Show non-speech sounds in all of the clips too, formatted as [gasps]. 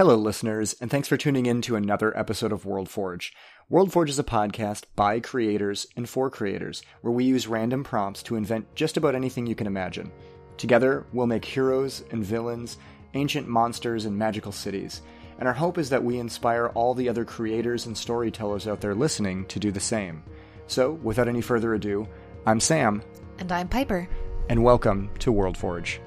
Hello, listeners, and thanks for tuning in to another episode of World Forge. World Forge is a podcast by creators and for creators, where we use random prompts to invent just about anything you can imagine. Together, we'll make heroes and villains, ancient monsters, and magical cities. And our hope is that we inspire all the other creators and storytellers out there listening to do the same. So, without any further ado, I'm Sam, And I'm Piper. and welcome to World Forge.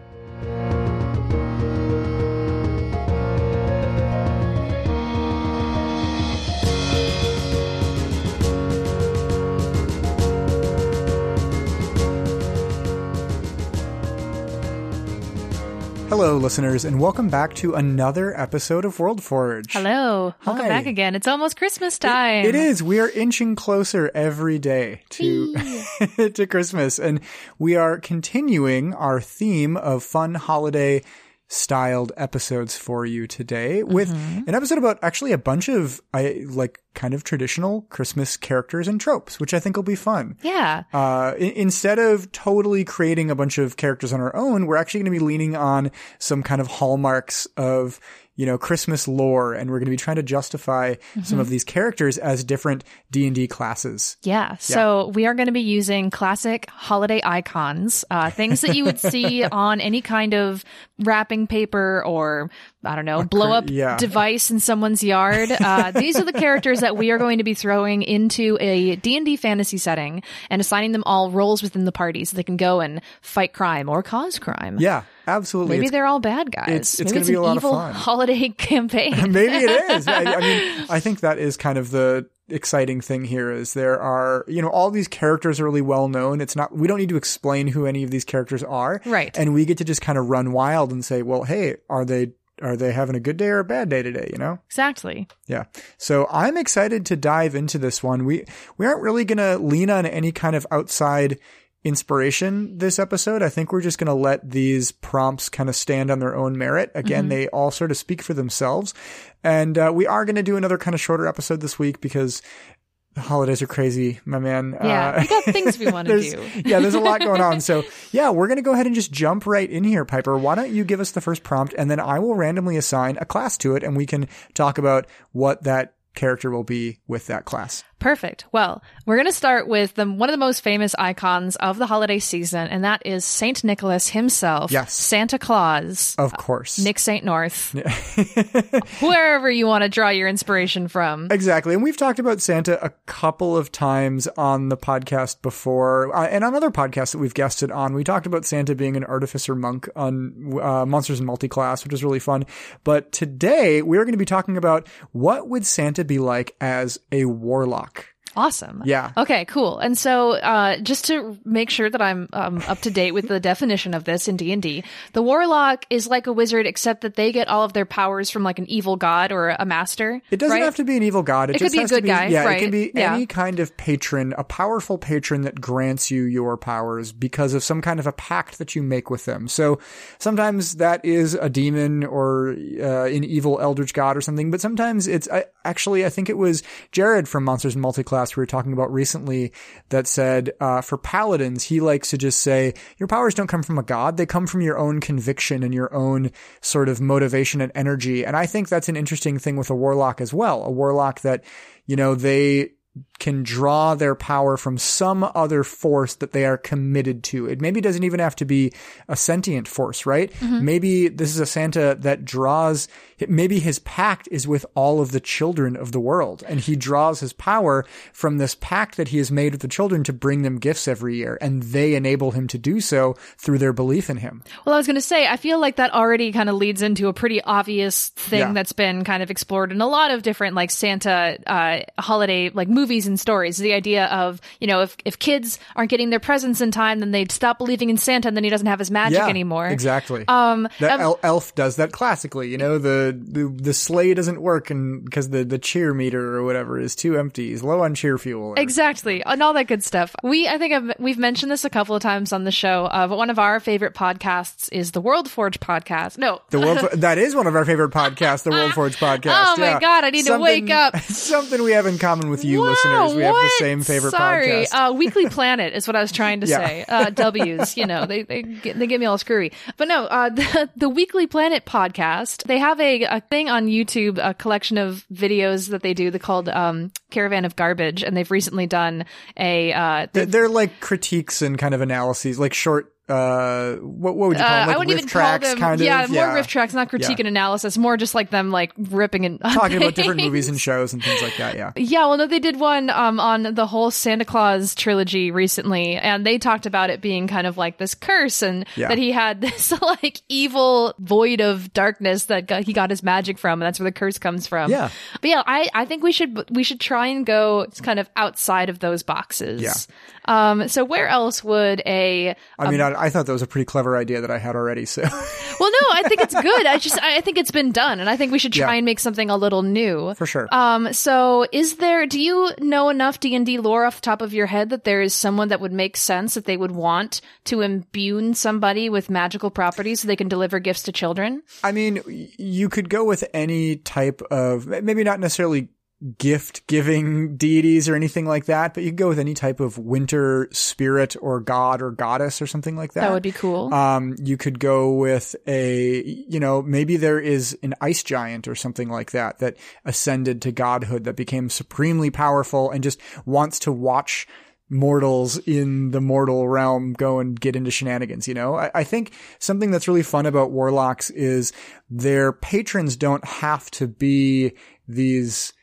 Hello, listeners, and welcome back to another episode of World Forge. Hello. Welcome back again. It's almost Christmas time. It is. We are inching closer every day to [laughs] to Christmas, and we are continuing our theme of fun holiday styled episodes for you today with an episode about actually a bunch of I like kind of traditional Christmas characters and tropes, which I think will be fun. Yeah. Uh, i- instead of totally creating a bunch of characters on our own, we're actually going to be leaning on some kind of hallmarks of, you know, Christmas lore, and we're going to be trying to justify some of these characters as different D and D classes. Yeah. So we are going to be using classic holiday icons, uh, things that you would [laughs] see on any kind of wrapping paper or, I don't know, blow up yeah. device in someone's yard. Uh, [laughs] these are the characters that we are going to be throwing into a D&D fantasy setting and assigning them all roles within the party so they can go and fight crime or cause crime. Yeah, absolutely. Maybe It's- they're all bad guys. it's- it's gonna be an a lot of evil fun. holiday [laughs] campaign. [laughs] Maybe it is. I, I mean, I think that is kind of the exciting thing here is there are, you know, all these characters are really well known. It's not, we don't need to explain who any of these characters are. Right. And we get to just kind of run wild and say, well, hey, are they, are they having a good day or a bad day today? You know? exactly. Yeah. So I'm excited to dive into this one. We, we aren't really going to lean on any kind of outside inspiration this episode. I think we're just going to let these prompts kind of stand on their own merit. Again, they all sort of speak for themselves. And uh, we are going to do another kind of shorter episode this week because the holidays are crazy, my man. Yeah, Uh, we got things we [laughs] want to do. yeah, there's a lot going on. So, [laughs] yeah, we're going to go ahead and just jump right in here, Piper. Why don't you give us the first prompt and then I will randomly assign a class to it and we can talk about what that character will be with that class. Perfect. Well, we're going to start with the, one of the most famous icons of the holiday season, and that is Saint Nicholas himself. Yes. Santa Claus. Of course. Nick St. North. [laughs] Wherever you want to draw your inspiration from. Exactly. And we've talked about Santa a couple of times on the podcast before, uh, and on other podcasts that we've guested on. We talked about Santa being an artificer monk on uh, Monsters and Multiclass, which was really fun. But today we're going to be talking about what would Santa be like as a warlock? Awesome. Yeah. Okay, cool. And so, uh, just to make sure that I'm um, up to date with the definition of this in D and D, the warlock is like a wizard, except that they get all of their powers from like an evil god or a master. It doesn't right? have to be an evil god. It, It could just be a good guy, Yeah, it can be Yeah. any kind of patron, a powerful patron that grants you your powers because of some kind of a pact that you make with them. So sometimes that is a demon or uh, an evil eldritch god or something, but sometimes it's I, actually I think it was Jared from Monsters and Multiclass we were talking about recently that said uh, for paladins he likes to just say your powers don't come from a god; they come from your own conviction and your own sort of motivation and energy. And I think that's an interesting thing with a warlock as well. A warlock that, you know, they can draw their power from some other force that they are committed to. It maybe doesn't even have to be a sentient force, right? Maybe this is a Santa that draws, maybe his pact is with all of the children of the world and he draws his power from this pact that he has made with the children to bring them gifts every year and they enable him to do so through their belief in him. Well, I was going to say, I feel like that already kind of leads into a pretty obvious thing Yeah. that's been kind of explored in a lot of different like Santa uh, holiday like movies and stories. The idea of you know if if kids aren't getting their presents in time, then they'd stop believing in Santa, and then he doesn't have his magic yeah, anymore. Exactly. Um, The um, elf does that classically, you know, the, the, the sleigh doesn't work and because the, the cheer meter or whatever is too empty. He's low on cheer fuel. or- Exactly, and all that good stuff. We, I think, I've, we've mentioned this a couple of times on the show. Uh, but one of our favorite podcasts is the World Forge podcast. No, The World, [laughs] that is one of our favorite podcasts, the World Forge [laughs] podcast. Oh my. God, I need to wake up. [laughs] Something we have in common with you listeners. We have the what? same favorite Sorry. podcast. Uh, Weekly Planet is what I was trying to [laughs] Yeah. say. Uh, W's, you know, they, they, get, they get me all screwy. But no, uh, [laughs] the, the Weekly Planet podcast, they have a, a thing on YouTube, a collection of videos that they do they called, um, Caravan of Garbage. And they've recently done a, uh, They're, they're like critiques and kind of analyses, like short. Uh, what, what would you call uh, them? Like I wouldn't even tracks, call them, kind of. yeah, more riff tracks, not critique Yeah. and analysis, more just like them like ripping and Talking about different movies and shows and things like that. Yeah. Yeah, well, no, they did one um, on the whole Santa Claus trilogy recently, and they talked about it being kind of like this curse, and Yeah. that he had [laughs] this like evil void of darkness that got, he got his magic from, and that's where the curse comes from. Yeah. but yeah, I, I think we should we should try and go kind of outside of those boxes. Yeah. Um. So where else would a I mean, I, I thought that was a pretty clever idea that I had already. So [laughs] well, no, I think it's good. I just I think it's been done, and I think we should try Yeah. and make something a little new. for sure. Um, so is there, do you know enough D&D lore off the top of your head that there is someone that would make sense that they would want to imbue somebody with magical properties so they can deliver gifts to children? I mean, you could go with any type of, maybe not necessarily gift giving deities or anything like that, but you could go with any type of winter spirit or god or goddess or something like that. That would be cool. Um, you could go with a, you know, maybe there is an ice giant or something like that that ascended to godhood that became supremely powerful and just wants to watch mortals in the mortal realm go and get into shenanigans, you know? I, I think something that's really fun about warlocks is their patrons don't have to be these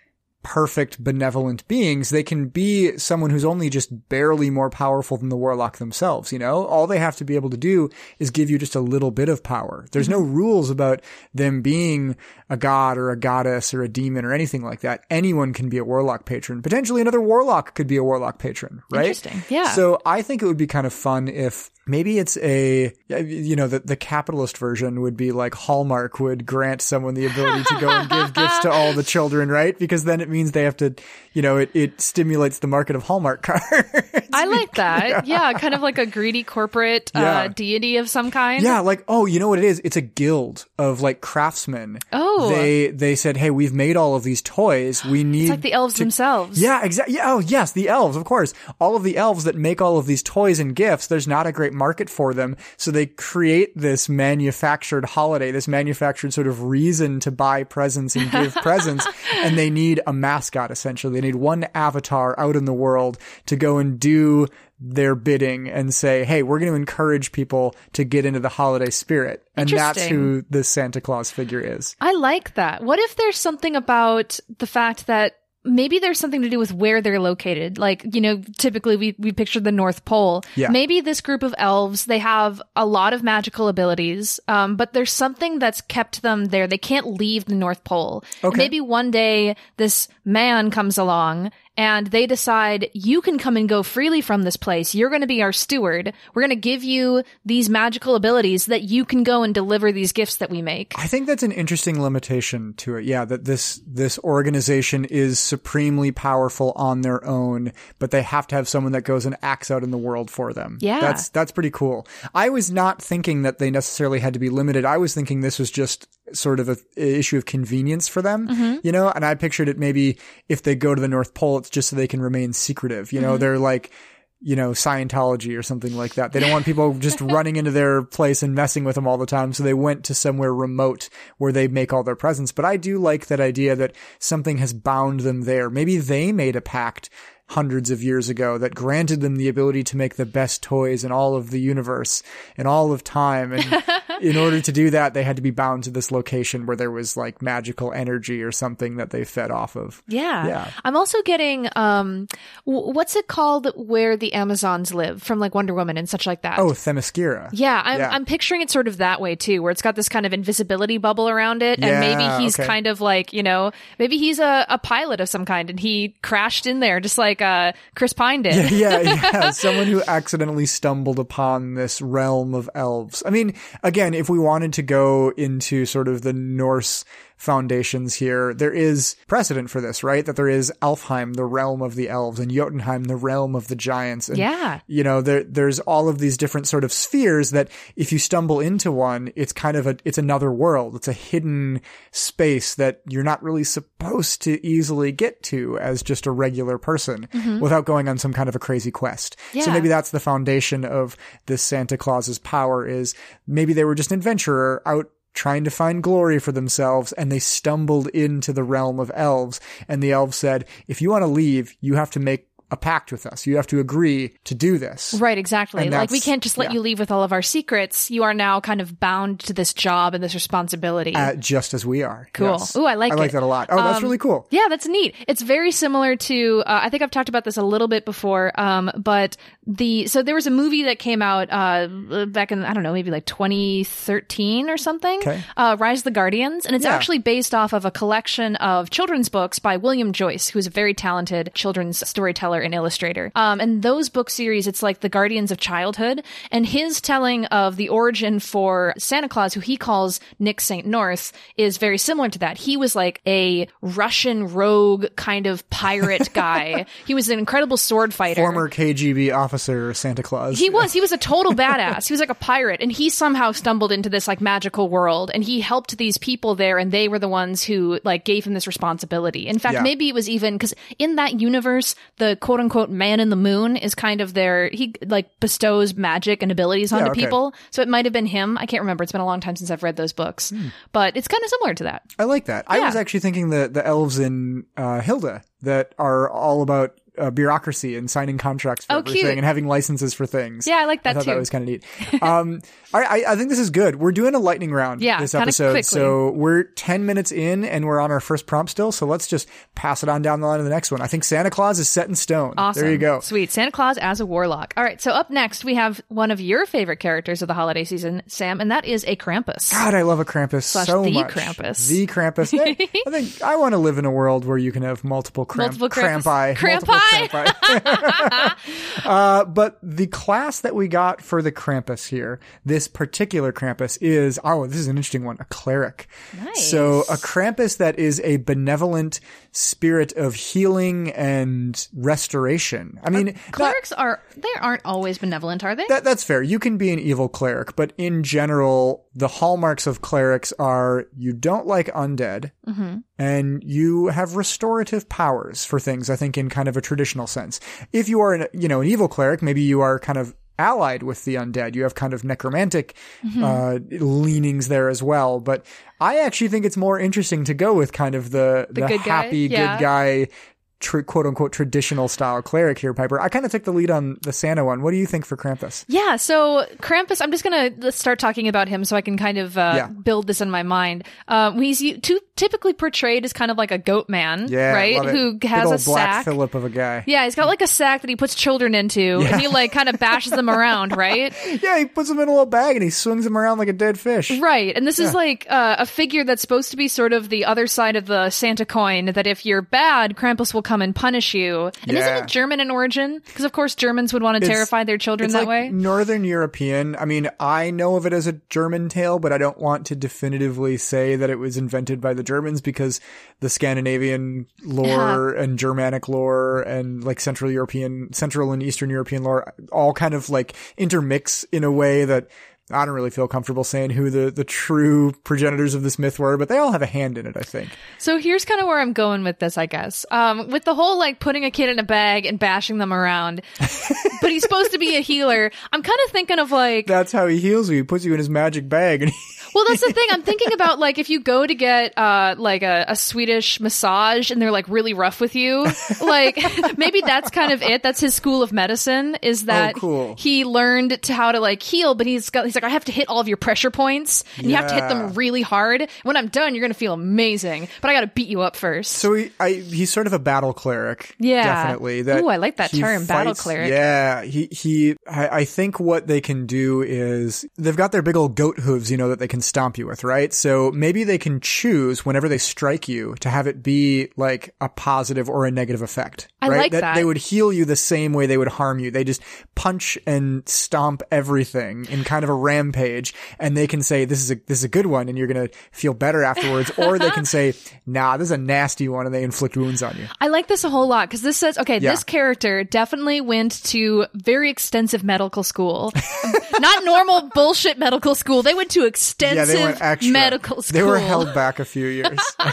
perfect benevolent beings. They can be someone who's only just barely more powerful than the warlock themselves, you know? All they have to be able to do is give you just a little bit of power. There's no mm-hmm. rules about them being a god or a goddess or a demon or anything like that. Anyone can be a warlock patron. Potentially another warlock could be a warlock patron, right? Interesting. Yeah. So I think it would be kind of fun if maybe it's a, you know, the, the capitalist version would be like Hallmark would grant someone the ability to go and give gifts to all the [laughs] children, right? Because then it means they have to, you know, it, it stimulates the market of Hallmark [laughs] cards. I like that. [laughs] Yeah. kind of like a greedy corporate Yeah. uh, deity of some kind. Yeah, like oh, you know what it is? It's a guild of like craftsmen. Oh. they they said, hey, we've made all of these toys. We need It's like the elves themselves. Yeah, exactly. Yeah, oh, yes, the elves, of course. All of the elves that make all of these toys and gifts, there's not a great market for them. So they create this manufactured holiday, this manufactured sort of reason to buy presents and give [laughs] presents. And they need a mascot, essentially. They need one avatar out in the world to go and do their bidding and say, hey, we're going to encourage people to get into the holiday spirit. And that's who the Santa Claus figure is. I like that. What if there's something about the fact that maybe there's something to do with where they're located? Like, you know, typically we, we picture the North Pole. Yeah. Maybe this group of elves, they have a lot of magical abilities, um, but there's something that's kept them there. They can't leave the North Pole. Okay. Maybe one day this man comes along and they decide you can come and go freely from this place. You're going to be our steward. We're going to give you these magical abilities that you can go and deliver these gifts that we make. I think that's an interesting limitation to it. Yeah, that this this organization is supremely powerful on their own, but they have to have someone that goes and acts out in the world for them. Yeah. That's that's pretty cool. I was not thinking that they necessarily had to be limited. I was thinking this was just sort of a, issue of convenience for them, Mm-hmm. you know, and I pictured it maybe if they go to the North Pole, it's just so they can remain secretive. You know, Mm-hmm. they're like you know, Scientology or something like that. They don't want people just [laughs] running into their place and messing with them all the time. So they went to somewhere remote where they make all their presents. But I do like that idea that something has bound them there. Maybe they made a pact hundreds of years ago that granted them the ability to make the best toys in all of the universe in all of time. And [laughs] in order to do that, they had to be bound to this location where there was like magical energy or something that they fed off of. Yeah. Yeah. I'm also getting um w- what's it called where the Amazons live from like Wonder Woman and such like that. Oh, Themyscira. Yeah, I'm Yeah. I'm picturing it sort of that way too, where it's got this kind of invisibility bubble around it, and Yeah, maybe he's okay. kind of like you know maybe he's a, a pilot of some kind, and he crashed in there just like uh Chris Pine did. yeah, [laughs] yeah. Someone who accidentally stumbled upon this realm of elves. I mean, again, if we wanted to go into sort of the Norse foundations here. There is precedent for this, right? That there is Alfheim, the realm of the elves, and Jotunheim, the realm of the giants. And, Yeah. You know, there, there's all of these different sort of spheres that if you stumble into one, it's kind of a, it's another world. It's a hidden space that you're not really supposed to easily get to as just a regular person without going on some kind of a crazy quest. Yeah. So Mm-hmm. Maybe that's the foundation of this Santa Claus's power is maybe they were just an adventurer out trying to find glory for themselves and they stumbled into the realm of elves. And the elves said, if you want to leave, you have to make a pact with us. You have to agree to do this. Right, exactly. And Like we can't just let yeah. you leave with all of our secrets. You are now kind of bound to this job and this responsibility. Uh, just as we are. Cool. Yes. Ooh, I like I like that a lot. Oh, that's Um, really cool. Yeah, that's neat. It's very similar to. Uh, I think I've talked about this a little bit before. Um, but the so there was a movie that came out uh back in I don't know maybe like 2013 or something. Okay. Uh, Rise of the Guardians, and it's Yeah. actually based off of a collection of children's books by William Joyce, who's a very talented children's storyteller and illustrator. Um, and those book series, it's like the Guardians of Childhood, and his telling of the origin for Santa Claus, who he calls Nick St. North, is very similar to that. He was like a Russian rogue kind of pirate [laughs] guy. he was an incredible sword fighter. Former KGB officer Santa Claus. He was. [laughs] He was a total badass. He was like a pirate, and he somehow stumbled into this like magical world, and he helped these people there, and they were the ones who like gave him this responsibility. In fact, Yeah. maybe it was even because in that universe, the quote unquote man in the moon is kind of their he like bestows magic and abilities onto okay. people. So it might have been him. I can't remember. It's been a long time since I've read those books, Hmm. but it's kind of similar to that. I like that. I was actually thinking the the elves in uh, Hilda that are all about uh, bureaucracy and signing contracts for Oh, everything cute. and having licenses for things. Yeah, I like that I thought too. that was kind of neat. [laughs] um, I, I, I think this is good. We're doing a lightning round Yeah, this episode, so we're ten minutes in and we're on our first prompt still. So let's just pass it on down the line to the next one. I think Santa Claus is set in stone. Awesome. There you go. Sweet. Santa Claus as a warlock. All right. So up next, we have one of your favorite characters of the holiday season, Sam, and that is a Krampus. God, I love a Krampus so the much. Krampus. The Krampus. I, [laughs] think I want to live in a world where you can have multiple cramp, Multiple Krampus. Multiple Krampi. [laughs] [laughs] uh, but the class that we got for the Krampus here, this particular Krampus is, oh, this is an interesting one, a cleric. Nice. So a Krampus that is a benevolent spirit of healing and restoration. I mean, not- Clerics are they aren't always benevolent, are they? that, that's fair. You can be an evil cleric, but in general, the hallmarks of clerics are you don't like undead mm-hmm. and you have restorative powers for things, I think, in kind of a traditional sense. If you are, an, you know, an evil cleric, maybe you are kind of allied with the undead. You have kind of necromantic uh, leanings there as well. But I actually think it's more interesting to go with kind of the, the, good guy? happy, Yeah. good guy tr- quote unquote traditional style cleric here, Piper. I kind of took the lead on the Santa one. What do you think for Krampus? Yeah, so Krampus, I'm just going to start talking about him so I can kind of uh, Yeah. build this in my mind. Um, he's too, typically portrayed as kind of like a goat man, Yeah, right? Who has a sack. Phillip of a guy. Yeah, he's got like a sack that he puts children into, and he like kind of bashes them around, [laughs] right? Yeah, he puts them in a little bag and he swings them around like a dead fish. Right. And this is like uh, a figure that's supposed to be sort of the other side of the Santa coin that if you're bad, Krampus will come and punish you. And isn't it German in origin? Because of course Germans would want to It's- terrify their children It's that like way. Northern European. I mean, I know of it as a German tale, but I don't want to definitively say that it was invented by the Germans because the Scandinavian lore and Germanic lore and like Central European, Central and Eastern European lore all kind of like intermix in a way that I don't really feel comfortable saying who the, the true progenitors of this myth were, but they all have a hand in it, I think. So here's kind of where I'm going with this, I guess. Um, with the whole like putting a kid in a bag and bashing them around, [laughs] but he's supposed to be a healer. I'm kind of thinking of like, That's how he heals you. He puts you in his magic bag and well, that's the thing. I'm thinking about like if you go to get uh like a, a Swedish massage and they're like really rough with you, like [laughs] maybe that's kind of it. That's his school of medicine is that Oh, cool. he learned to how to like heal, but he's got he's like I have to hit all of your pressure points and you have to hit them really hard. When I'm done, you're gonna feel amazing, but I got to beat you up first. So he, I, he's sort of a battle cleric. Yeah. definitely. That Ooh, I like that term, battle cleric. Yeah, he he. I, I think what they can do is they've got their big old goat hooves, you know, that they can can stomp you with, right? So maybe they can choose whenever they strike you to have it be like a positive or a negative effect. I right? like that. They would heal you the same way they would harm you. They just punch and stomp everything in kind of a rampage and they can say, this is a, this is a good one and you're going to feel better afterwards. or they can say, [laughs] nah, this is a nasty one and they inflict wounds on you. I like this a whole lot because this says, okay, Yeah. this character definitely went to very extensive medical school. [laughs] Not normal bullshit medical school. They went to extensive they went extra. medical school. They were held back a few years. [laughs] I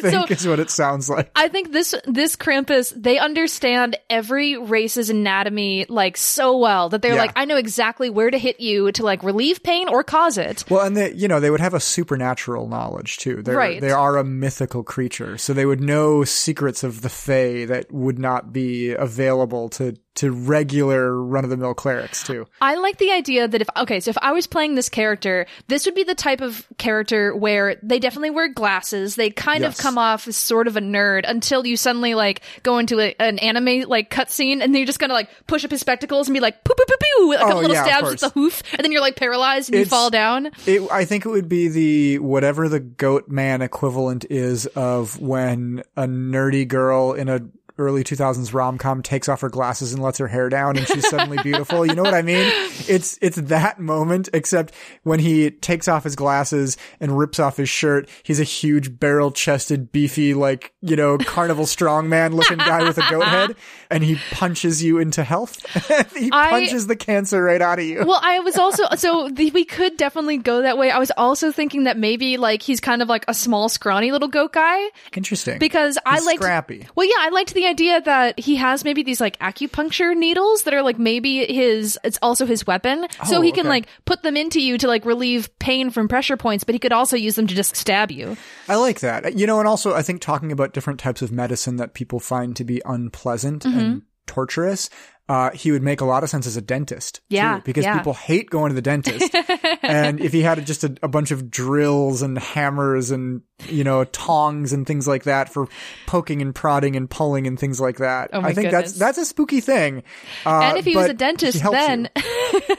think So- is what it sounds like. I think this this Krampus they understand every race's anatomy like so well that they're Yeah. like I know exactly where to hit you to like relieve pain or cause it. Well, and they, you know, they would have a supernatural knowledge too. They're, Right. They are a mythical creature, so they would know secrets of the Fae that would not be available to to regular run of the mill clerics too. I like the idea that if okay, so if I was playing this character, this would be the type of character where they definitely wear glasses. They kind Yes. of come off as sort of a nerd until you suddenly like go into a, an anime like cutscene, and then you're just gonna like push up his spectacles and be like poo poo poo poo, a couple Oh, little yeah, stabs with the hoof, and then you're like paralyzed and you fall down. It, I think it would be the whatever the goat man equivalent is of when a nerdy girl in a early 2000s rom-com takes off her glasses and lets her hair down and she's suddenly beautiful. You know what I mean? It's it's that moment except when he takes off his glasses and rips off his shirt, he's a huge barrel-chested beefy like, you know, carnival strongman looking guy with a goat [laughs] head and he punches you into health. [laughs] he I- punches the cancer right out of you. Well, I was also so the, we could definitely go that way. I was also thinking that maybe like he's kind of like a small, scrawny little goat guy Interesting. because I like scrappy. Well, yeah, I liked the idea that he has maybe these like acupuncture needles that are like maybe his. It's also his weapon, so Oh, he can okay. like put them into you to like relieve pain from pressure points, but he could also use them to just stab you. I like that. You know, and also I think talking about different types of medicine that people find to be unpleasant Mm-hmm. and torturous, uh, he would make a lot of sense as a dentist. Yeah, too, because yeah. people hate going to the dentist. [laughs] and if he had just a, a bunch of drills and hammers and, you know, tongs and things like that for poking and prodding and pulling and things like that. Oh I think goodness. that's, that's a spooky thing. Uh, and if he was a dentist, then [laughs]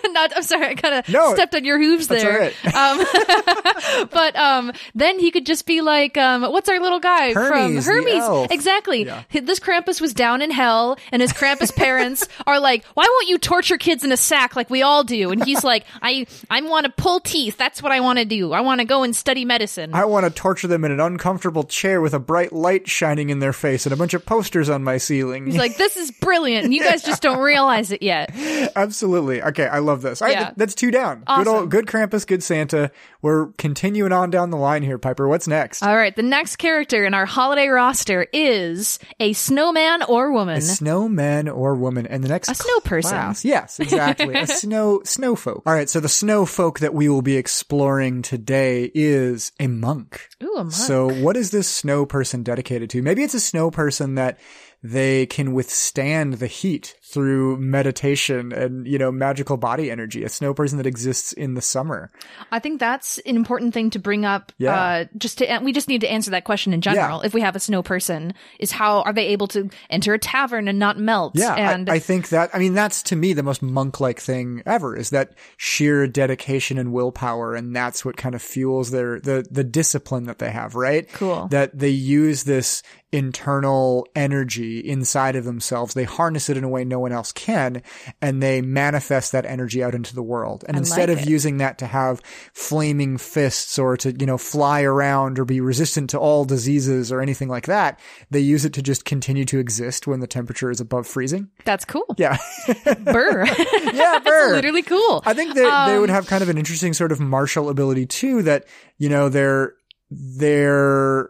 not. I'm sorry, I kind of No, stepped on your hooves there. Um, [laughs] but um, then he could just be like, um, what's our little guy Hermes, from Hermes? Exactly. Yeah. This Krampus was down in hell, and his Krampus parents are like, "Why won't you torture kids in a sack like we all do?" And he's like, [laughs] "I I want to pull teeth. That's what I want to do. I want to go and study medicine." I want to torture them in an uncomfortable chair with a bright light shining in their face and a bunch of posters on my ceiling. He's like, "This is brilliant, and you guys just don't [laughs] realize it yet." Absolutely. Okay, I love this. All right, Yeah. th- that's two down. Good Awesome. old, good Krampus, good Santa. We're continuing on down the line here, Piper. What's next? All right, the next character in our holiday roster is a snowman or woman. A Snowman or woman, and the next A snow person. class- Yes, exactly. a [laughs] snow snow folk. All right, so the snow folk that we will be exploring today is a monk. Ooh, a monk. So, what is this snow person dedicated to? Maybe it's a snow person that they can withstand the heat through meditation and, you know, magical body energy. A snow person that exists in the summer. I think that's an important thing to bring up. Yeah. Uh, just to, we just need to answer that question in general. If we have a snow person, is how are they able to enter a tavern and not melt? Yeah, and I, I think that. I mean, that's to me the most monk-like thing ever is that sheer dedication and willpower, and that's what kind of fuels their the the discipline that they have. Right? Cool. That they use this internal energy inside of themselves. They harness it in a way no one else can, and they manifest that energy out into the world. And instead like of it. using that to have flaming fists or to you know fly around or be resistant to all diseases or anything like that, they use it to just continue to exist when the temperature is above freezing. that's cool. Yeah. [laughs] Burr. [laughs] yeah, [laughs] Burr. Literally cool. I think that they would Um, have kind of an interesting sort of martial ability too that, you know, they're, they're,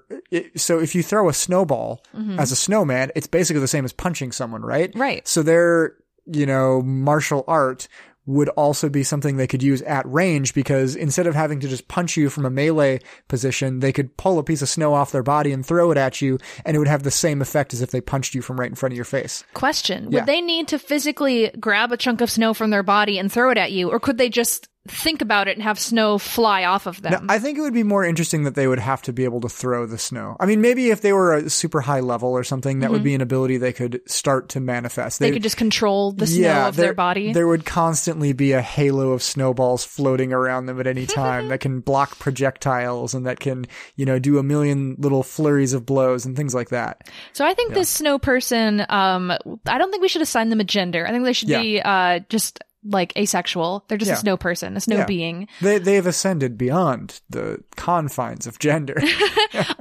so if you throw a snowball as a snowman, it's basically the same as punching someone, right? Mm-hmm. Right. So their, you know, martial art would also be something they could use at range because instead of having to just punch you from a melee position, they could pull a piece of snow off their body and throw it at you and it would have the same effect as if they punched you from right in front of your face. Question: Yeah. Would they need to physically grab a chunk of snow from their body and throw it at you, or could they just think about it and have snow fly off of them. I think it would be more interesting that they would have to be able to throw the snow. I mean, maybe if they were a super high level or something, that would be an ability they could start to manifest. Mm-hmm. they could just control the snow of there- their body. There would constantly be a halo of snowballs floating around them at any [laughs] time that can block projectiles and that can, you know, do a million little flurries of blows and things like that. So I think this snow person, um, I don't think we should assign them a gender. I think they should Yeah. be uh, just like asexual. They're just Yeah. a snow person, a snow Yeah. being. They they've ascended beyond the confines of gender. [laughs]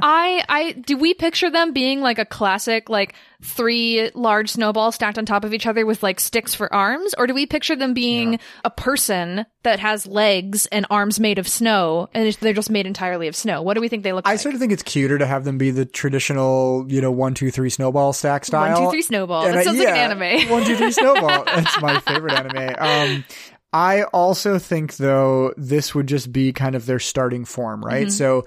I, I, do we picture them being like a classic, like three large snowballs stacked on top of each other with like sticks for arms? Or do we picture them being a person that has legs and arms made of snow and they're just made entirely of snow? What do we think they look I like? I sort of think it's cuter to have them be the traditional, you know, one, two, three snowball stack style. One, two, three snowball. And That I- sounds like an yeah, anime. [laughs] One, two, three snowball. [laughs] That's my favorite anime. Um, I also think though this would just be kind of their starting form, right? Mm-hmm. So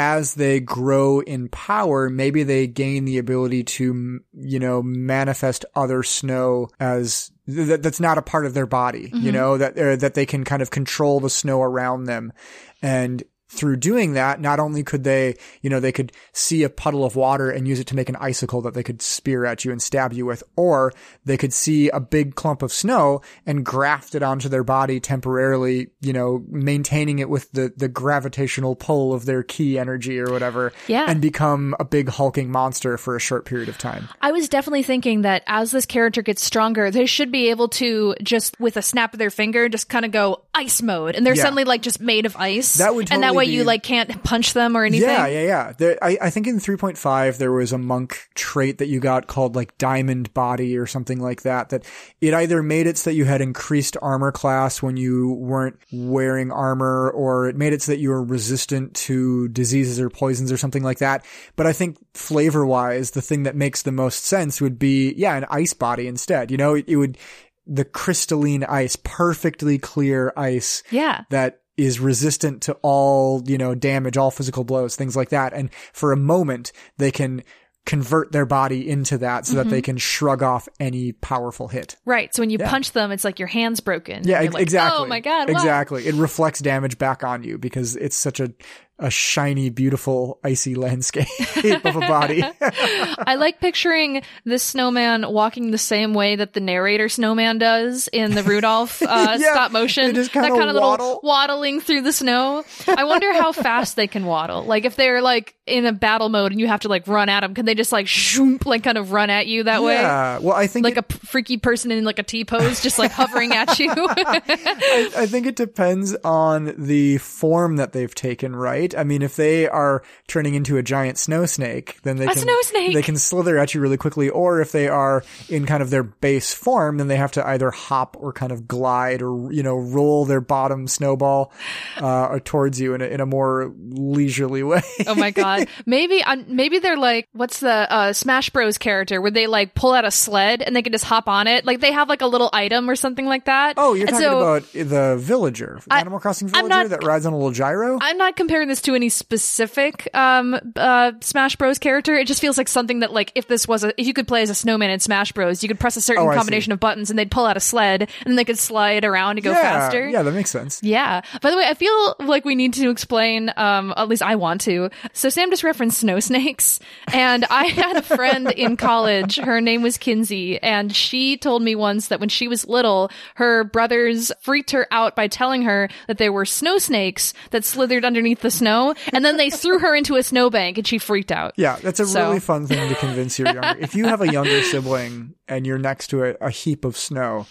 as they grow in power, maybe they gain the ability to, you know, manifest other snow as th- that's not a part of their body, Mm-hmm. you know, that, uh, that they can kind of control the snow around them. And through doing that, not only could they, you know, they could see a puddle of water and use it to make an icicle that they could spear at you and stab you with, or they could see a big clump of snow and graft it onto their body temporarily, you know, maintaining it with the, the gravitational pull of their ki energy or whatever. Yeah. And become a big hulking monster for a short period of time. I was definitely thinking that as this character gets stronger, they should be able to just with a snap of their finger, just kind of go ice mode, and they're Yeah. suddenly like just made of ice. That would and that totally way you like can't punch them or anything. Yeah, yeah, yeah. There, I, I think in 3.5 there was a monk trait that you got called like diamond body or something like that. That it either made it so that you had increased armor class when you weren't wearing armor, or it made it so that you were resistant to diseases or poisons or something like that. But I think flavor wise, the thing that makes the most sense would be yeah, an ice body instead. You know, it, it would the crystalline ice, perfectly clear ice Yeah. that is resistant to all, you know, damage, all physical blows, things like that. And for a moment, they can convert their body into that so Mm-hmm. that they can shrug off any powerful hit. Right. So when you punch them, it's like your hand's broken. Yeah, ex- like, exactly. Oh my god. Wow. Exactly. It reflects damage back on you because it's such a a shiny, beautiful, icy landscape [laughs] of a body. [laughs] I like picturing this snowman walking the same way that the narrator snowman does in the Rudolph [laughs] uh, Yeah, stop motion. that kind of little waddle. waddling through the snow. I wonder how fast they can waddle. Like if they're like in a battle mode and you have to like run at them, can they just like shoomp, like kind of run at you that way? yeah. Well, I think Like it- a p- freaky person in like a T pose, just like hovering at you. I, I think it depends on the form that they've taken, right? I mean, if they are turning into a giant snow snake, then they A can they can slither at you really quickly. Or if they are in kind of their base form, then they have to either hop or kind of glide or you know roll their bottom snowball uh, towards you in a, in a more leisurely way. Oh my god. [laughs] Maybe uh, maybe they're like what's the uh, Smash Bros character where they like pull out a sled and they can just hop on it. Like they have like a little item or something like that. Oh, you're And talking so about the villager, Animal Crossing villager not- that rides on a little gyro. I'm not comparing this to any specific um uh Smash Bros character. It just feels like something that like if this was a if you could play as a snowman in Smash Bros, you could press a certain Oh, I see. combination of buttons and they'd pull out a sled and they could slide around to go yeah, faster. yeah, that makes sense. Yeah. By the way, I feel like we need to explain, um, at least I want to. So Sam just referenced snow snakes and I [laughs] had a friend in college. Her name was Kinsey and she told me once that when she was little, her brothers freaked her out by telling her that there were snow snakes that slithered underneath the snow and then they threw her into a snowbank and she freaked out. Yeah, that's a So- really fun thing to convince your younger. if you have a younger sibling and you're next to a, a heap of snow,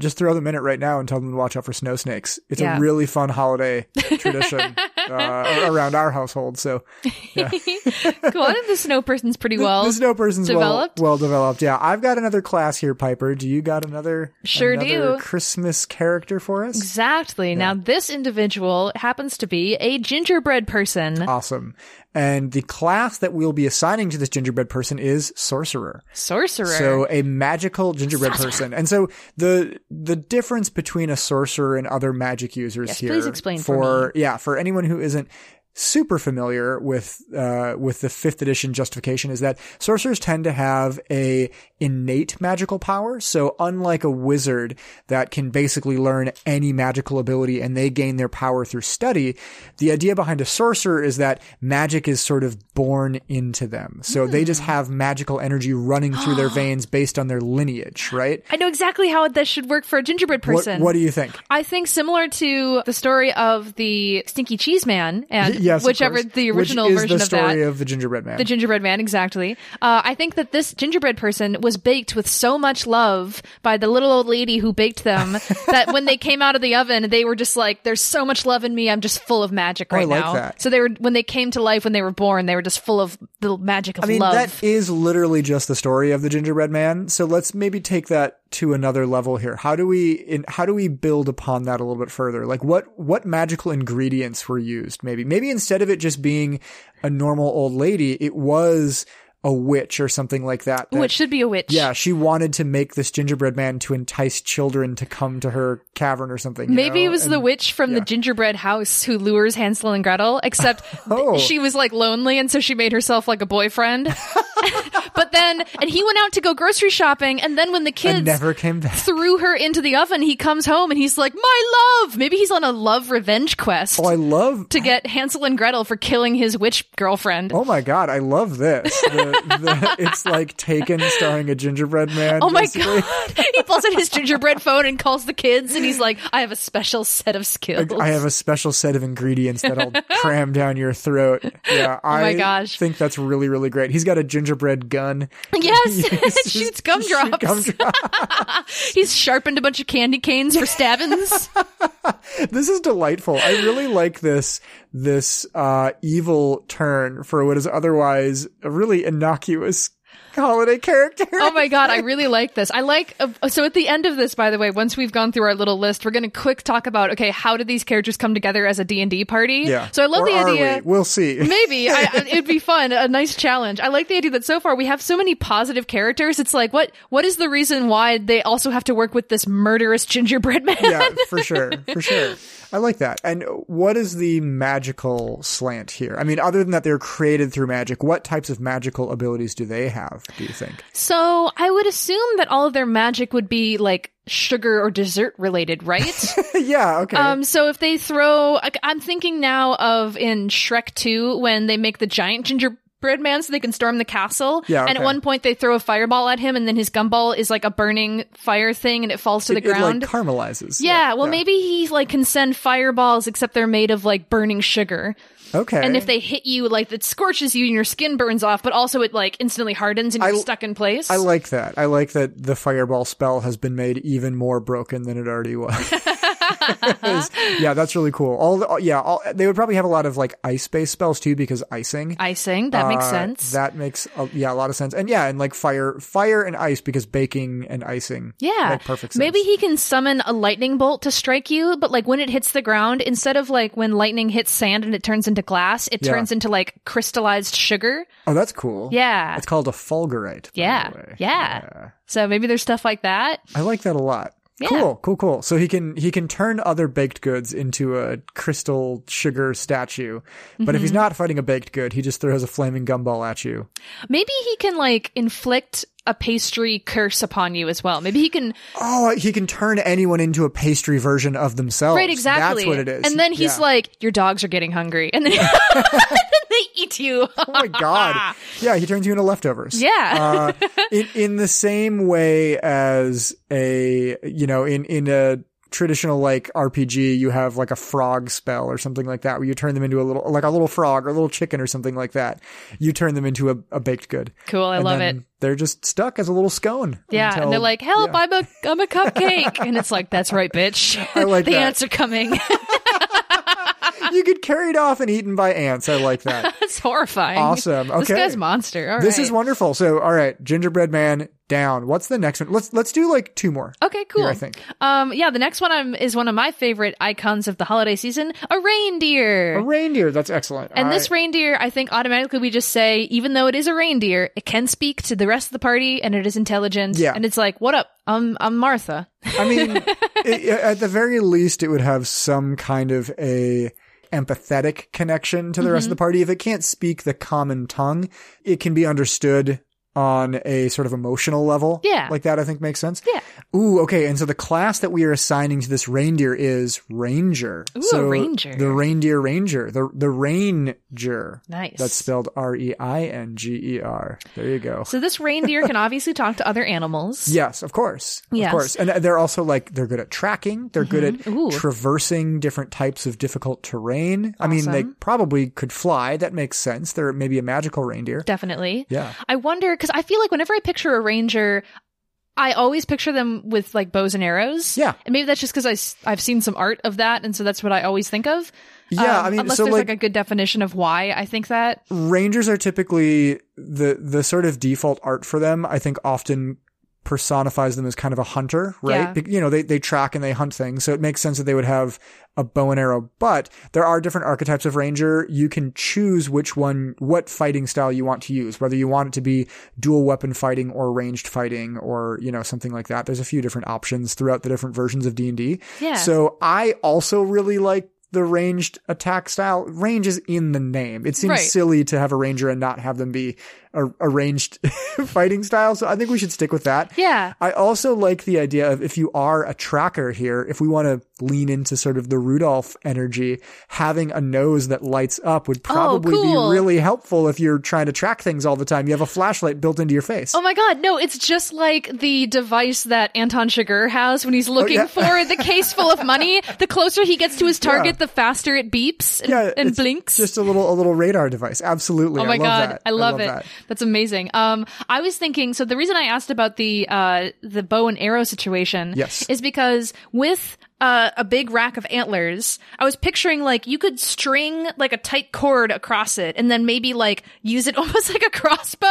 just throw them in it right now and tell them to watch out for snow snakes. It's Yeah. a really fun holiday tradition [laughs] uh, around our household. So. [laughs] I think the snow person's pretty well. the snow person's developed? well well developed. Yeah, I've got another class here, Piper. Do you got another Sure another do. Christmas character for us? Exactly. Now, this individual happens to be a gingerbread person. Awesome. And the class that we'll be assigning to this gingerbread person is sorcerer. Sorcerer. So a magical gingerbread person. And so the the difference between a sorcerer and other magic users Yes, here please explain for yeah, for anyone who isn't super familiar with uh, with the fifth edition justification is that sorcerers tend to have a innate magical power. So unlike a wizard that can basically learn any magical ability and they gain their power through study, the idea behind a sorcerer is that magic is sort of born into them. So they just have magical energy running through their [gasps] veins based on their lineage, right? I know exactly how this should work for a gingerbread What, person. what do you think? I think similar to the story of the Stinky Cheese Man and Yes, whichever the original Which is version the of that. story of the gingerbread man. The gingerbread man, exactly. Uh, I think that this gingerbread person was baked with so much love by the little old lady who baked them [laughs] that when they came out of the oven, they were just like, "There's so much love in me. I'm just full of magic Oh, I right like now." that. So they were when they came to life when they were born, they were just full of the magic of I mean, love. that is literally just the story of the gingerbread man. So let's maybe take that to another level here. How do we, in, how do we build upon that a little bit further? Like what, what magical ingredients were used? Maybe, maybe instead of it just being a normal old lady, it was a witch or something like that. that- Ooh, it should be a witch. yeah, she wanted to make this gingerbread man to entice children to come to her cavern or something. you Maybe know? it was the witch from the gingerbread house who lures Hansel and Gretel, except [laughs] Oh. she was like lonely and so she made herself like a boyfriend. [laughs] [laughs] but then, and he went out to go grocery shopping and then when the kids and never came back. threw her into the oven, he comes home and he's like, my love! Maybe he's on a love revenge quest Oh, I love to get Hansel and Gretel for killing his witch girlfriend. Oh my god, I love this. The, the, it's like Taken starring a gingerbread man. Oh my basically. god! he pulls out his gingerbread phone and calls the kids, and he's like, "I have a special set of skills." I have a special set of ingredients that I'll [laughs] cram down your throat. Yeah, I Oh my gosh. think that's really, really great. He's got a gingerbread gun. [laughs] [laughs] yes, it shoots gumdrops. shoot gumdrops. [laughs] He's sharpened a bunch of candy canes for stabbings. this is delightful. I really like this this uh, evil turn for what is otherwise a really innocuous [laughs] holiday character. oh my god, I [laughs] really like this. I like uh, so at the end of this, by the way, once we've gone through our little list, we're going to quick talk about okay, how did these characters come together as a D and D party? yeah. So I love Or the idea. we? We'll see. [laughs] Maybe I, I- it'd be fun, a nice challenge. I like the idea that so far we have so many positive characters. It's like, what what is the reason why they also have to work with this murderous gingerbread man? yeah, for sure, for sure. I like that. And what is the magical slant here? I mean, other than that they're created through magic, what types of magical abilities do they have, do you think? So I would assume that all of their magic would be like sugar or dessert related, right? [laughs] yeah, okay. Um, so if they throw, I'm thinking now of in Shrek 2 when they make the giant gingerbread man so they can storm the castle. Yeah, And at one point they throw a fireball at him and then his gumball is like a burning fire thing and it falls to the it, it, ground. like caramelizes. yeah, well maybe he like can send fireballs except they're made of like burning sugar. Okay. And if they hit you, like it scorches you and your skin burns off, but also it like instantly hardens and you're I- stuck in place. I like that. I like that the fireball spell has been made even more broken than it already was. [laughs] yeah, that's really cool. All the, yeah, all, they would probably have a lot of like ice-based spells too because icing. Icing, that makes Uh, sense. That makes a, yeah a lot of sense. And yeah, and like fire, fire and ice because baking and icing. Yeah. make perfect sense. Maybe he can summon a lightning bolt to strike you, but like when it hits the ground, instead of like when lightning hits sand and it turns into glass, it Yeah. turns into like crystallized sugar. Oh, that's cool. Yeah. It's called a fulgurite. Yeah. the way. Yeah. So maybe there's stuff like that. I like that a lot. Yeah. Cool, cool, cool. So he can he can turn other baked goods into a crystal sugar statue. But if Mm-hmm. he's not fighting a baked good, he just throws a flaming gumball at you. Maybe he can like inflict a pastry curse upon you as well. Maybe he can Oh, he can turn anyone into a pastry version of themselves. Right, exactly. That's what it is. And then he's Yeah. like, "Your dogs are getting hungry," and then, [laughs] [laughs] and then they eat you. Oh my god! [laughs] Yeah, he turns you into leftovers. Yeah. uh, in in the same way as a you know in in a traditional like RPG, you have like a frog spell or something like that, where you turn them into a little like a little frog or a little chicken or something like that. You turn them into a, a baked good. cool, I And love it. They're just stuck as a little scone. Yeah, until- and they're like, "Help! yeah. I'm a I'm a [laughs] cupcake," and it's like, "That's right, bitch." I like [laughs] the that. are coming. [laughs] [laughs] you get carried off and eaten by ants. I like that. [laughs] That's horrifying. Awesome. Okay. This guy's monster. All this right. is wonderful. So, all right, gingerbread man down. What's the next one? Let's let's do like two more. Okay, cool. Here, I think. Um, yeah, the next one I'm, is one of my favorite icons of the holiday season: a reindeer. A reindeer. That's excellent. and I- this reindeer, I think automatically we just say, even though it is a reindeer, it can speak to the rest of the party and it is intelligent. Yeah. And it's like, what up? I'm, I'm Martha. I mean, [laughs] it, at the very least, it would have some kind of a empathetic connection to the Mm-hmm. rest of the party. If it can't speak the common tongue, it can be understood on a sort of emotional level. Yeah. Like that, I think makes sense. Yeah. Ooh, okay. And so the class that we are assigning to this reindeer is Ranger. Ooh, a so ranger. The reindeer ranger. The, the ranger. Nice. That's spelled R-E-I-N-G-E-R. There you go. So this reindeer can obviously talk to other animals. [laughs] Yes, of course. Yes. Of course. And they're also like, they're good at tracking. They're good at Mm-hmm. Ooh. traversing different types of difficult terrain. I mean, they probably could fly. That makes sense. They're maybe a magical reindeer. Definitely. Yeah. I wonder because I feel like whenever I picture a ranger, I always picture them with like bows and arrows. Yeah. and maybe that's just because I have seen some art of that, and so that's what I always think of. Yeah, Um, I mean, unless so there's like, like, a good definition of why I think that. rangers are typically the the sort of default art for them. I think often personifies them as kind of a hunter, right? Yeah. You know, they they track and they hunt things, so it makes sense that they would have a bow and arrow. But there are different archetypes of ranger. You can choose which one, what fighting style you want to use, whether you want it to be dual weapon fighting or ranged fighting, or you know something like that. There's a few different options throughout the different versions of D and D. Yeah. So I also really like the ranged attack style. Range is in the name. It seems Right. silly to have a ranger and not have them be a, a [laughs] fighting style. So I think we should stick with that. Yeah. I also like the idea of if you are a tracker here, if we want to lean into sort of the Rudolph energy, having a nose that lights up would oh, probably Oh, cool. be really helpful if you're trying to track things all the time. You have a flashlight built into your face. Oh my god, no, it's just like the device that Anton Chigurh has when he's looking Oh, yeah. for the case full of money. [laughs] The closer he gets to his target, Yeah. the faster it beeps and, yeah, and blinks. Just a little, a little radar device. Absolutely. Oh my I love god, that. I love, it. that. That's amazing. Um, I was thinking. So the reason I asked about the uh the bow and arrow situation, Yes. is because with uh, a big rack of antlers, I was picturing like you could string like a tight cord across it, and then maybe like use it [laughs] almost like a crossbow.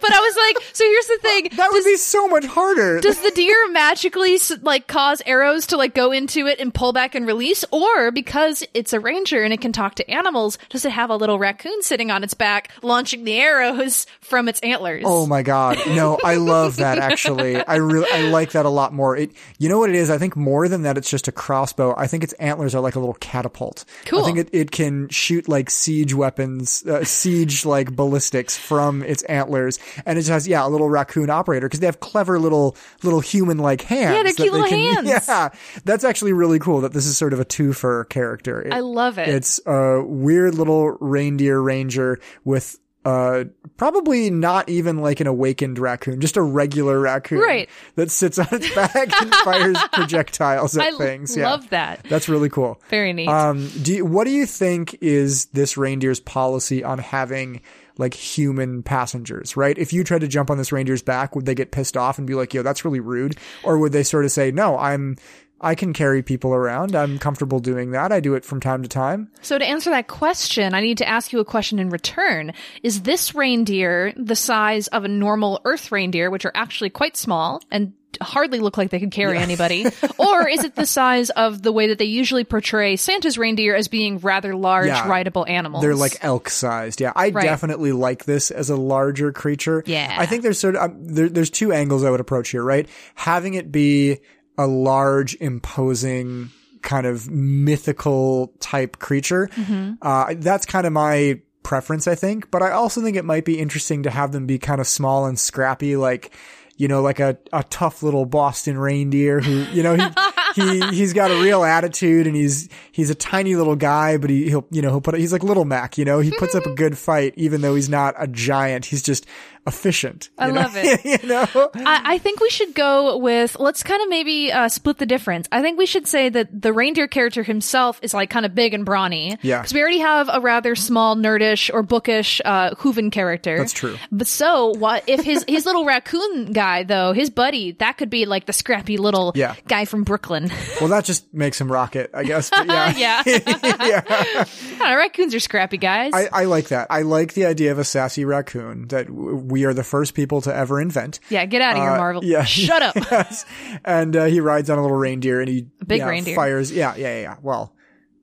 But I was like, so here's the thing: That would be so much harder. does the deer magically like cause arrows to like go into it and pull back and release or because it's a ranger and it can talk to animals does it have a little raccoon sitting on its back launching the arrows from its antlers Oh my god. No, I love that actually. I really I like that a lot more. It you know what it is? I think more than that it's just a crossbow. I think its antlers are like a little catapult. Cool. I think it, it can shoot like siege weapons, uh, siege like ballistics from its antlers and it just has yeah, a little raccoon operator because they have clever little little human like hands. Yeah, they're cute they little can- [laughs] hands. Yeah. That's actually really cool that this is sort of a twofer character. It- i love it it's a weird little reindeer ranger with uh probably not even like an awakened raccoon, just a regular raccoon Right. that sits on its back and [laughs] fires projectiles at i things. Yeah. love that That's really cool. very neat Um do you, what do you think is this reindeer's policy on having like human passengers, right? If you tried to jump on this reindeer's back, would they get pissed off and be like, "Yo, that's really rude?" Or would they sort of say, "No, I'm I can carry people around. I'm comfortable doing that. I do it from time to time." So to answer that question, I need to ask you a question in return. Is this reindeer the size of a normal earth reindeer, which are actually quite small and hardly look like they could carry anybody? [laughs] or is it the size of the way that they usually portray Santa's reindeer as being rather large, Yeah. rideable animals? They're like elk sized. Yeah, I Right. definitely like this as a larger creature. Yeah. I think there's sort of um, there, there's two angles I would approach here, right? Having it be a large, imposing kind of mythical type creature. Mm-hmm. Uh, that's kind of my preference, I think. But I also think it might be interesting to have them be kind of small and scrappy, like. You know, like a, a tough little Boston reindeer who, you know, he, [laughs] he, he's got a real attitude and he's, he's a tiny little guy, but he, he'll, you know, he'll put, he's like little Mac, you know, he puts up a [laughs] good fight, even though he's not a giant. He's just efficient. I know? love it. [laughs] you know? I, I think we should go with let's kind of maybe uh, split the difference. I think we should say that the reindeer character himself is like kind of big and brawny. Yeah. because we already have a rather small, nerdish or bookish uh, Hooven character. That's true. But so what if his his little [laughs] raccoon guy though, his buddy, that could be like the scrappy little Yeah. guy from Brooklyn. Well, that just makes him rocket, I guess. But [laughs] yeah. yeah, yeah. Know, raccoons are scrappy guys. I, I like that. I like the idea of a sassy raccoon that w- we are the first people to ever invent. yeah, get out of here, Uh, Marvel. yeah. [laughs] Shut up. [laughs] Yes. And uh, he rides on a little reindeer and he big yeah, reindeer. fires. Yeah, yeah, yeah. Well,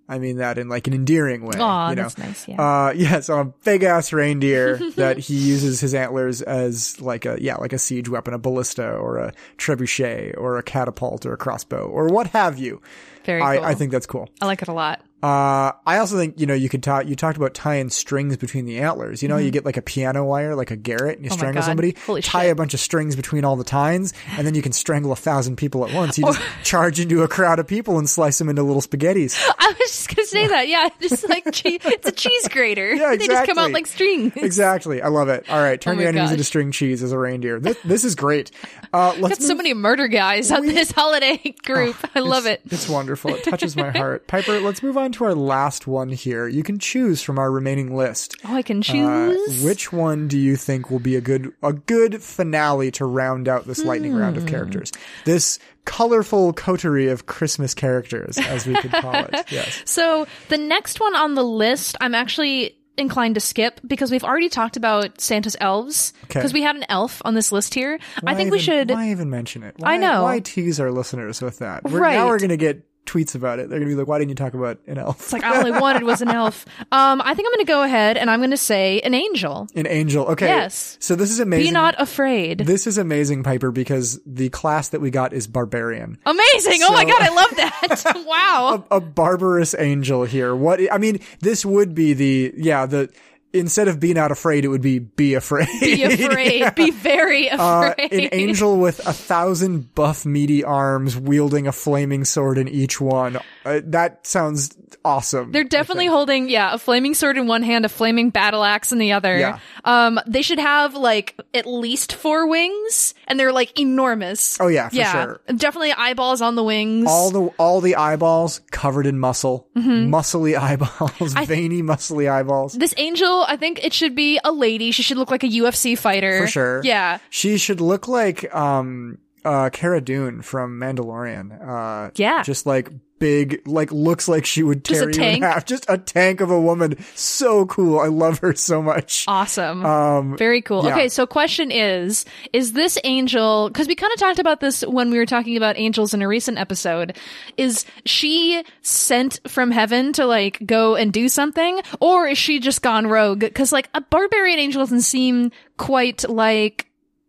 I mean that in like an endearing way. Aw, you know? that's nice, yeah. Uh, [laughs] yeah. So a big ass reindeer that he uses his antlers as like a yeah, like a siege weapon, a ballista or a trebuchet or a catapult or a crossbow or what have you. Very I, cool. I think that's cool. I like it a lot. Uh, I also think, you know, you could talk, you talked about tying strings between the antlers. You know, you get like a piano wire, like a garrote, and you Mm-hmm. Oh strangle somebody, Holy tie shit. a bunch of strings between all the tines, and then you can strangle a thousand people at once. You just charge into a crowd of people and slice them into little spaghettis. [laughs] I was just gonna say that. Yeah, just like [laughs] che- it's a cheese grater. Yeah, exactly. They just come out like strings. Exactly. I love it. All right. Turn Oh your enemies gosh. into string cheese as a reindeer. This, this is great. Uh, [laughs] let's Got so move- many murder guys on this holiday group. I love it. It's wonderful. It touches my heart. Piper, let's move on to our last one here. You can choose from our remaining list. Oh, I can Uh, choose. which one do you think will be a good a good finale to round out this lightning round Hmm. of characters? This colorful coterie of Christmas characters, as we could call it. [laughs] Yes. So the next one on the list, I'm actually inclined to skip because we've already talked about Santa's elves. Okay. Because we had an elf on this list here. I Why think we should. Why even mention it? Why, I know. Why tease our listeners with that? We're, Right. Now we're going to get tweets about it. They're going to be like, "Why didn't you talk about an elf?" It's like all I wanted was an elf. Um, I think I'm going to go ahead and I'm going to say an angel. An angel. Okay. Yes. So this is amazing. Be not afraid. This is amazing, Piper, because the class that we got is barbarian. Amazing! oh my god, I love that. [laughs] wow. a barbarous angel here. What I mean, this would be the yeah the instead of be not afraid, it would be be afraid. Be [laughs] afraid. Be very Uh, afraid. an angel with a thousand buff meaty arms wielding a flaming sword in each one. Uh, that sounds awesome. They're definitely holding, yeah, a flaming sword in one hand, a flaming battle axe in the other. Yeah. Um, they should have like at least four wings, and they're like enormous. Oh, yeah, for yeah, sure. definitely eyeballs on the wings. all the all the eyeballs covered in muscle, Mm-hmm. muscly [laughs] eyeballs, veiny muscly eyeballs. this angel, I think it should be a lady. She should look like a UFC fighter For sure. Yeah, She should look like um uh Cara Dune from Mandalorian. Uh Yeah. Just like big like looks like she would tear you in half. Just a tank of a woman. So cool. I love her so much. awesome. Um Very cool. yeah. Okay, so question is, is this angel, cause we kind of talked about this when we were talking about angels in a recent episode, is she sent from heaven to like go and do something? Or is she just gone rogue? Cause like a barbarian angel doesn't seem quite like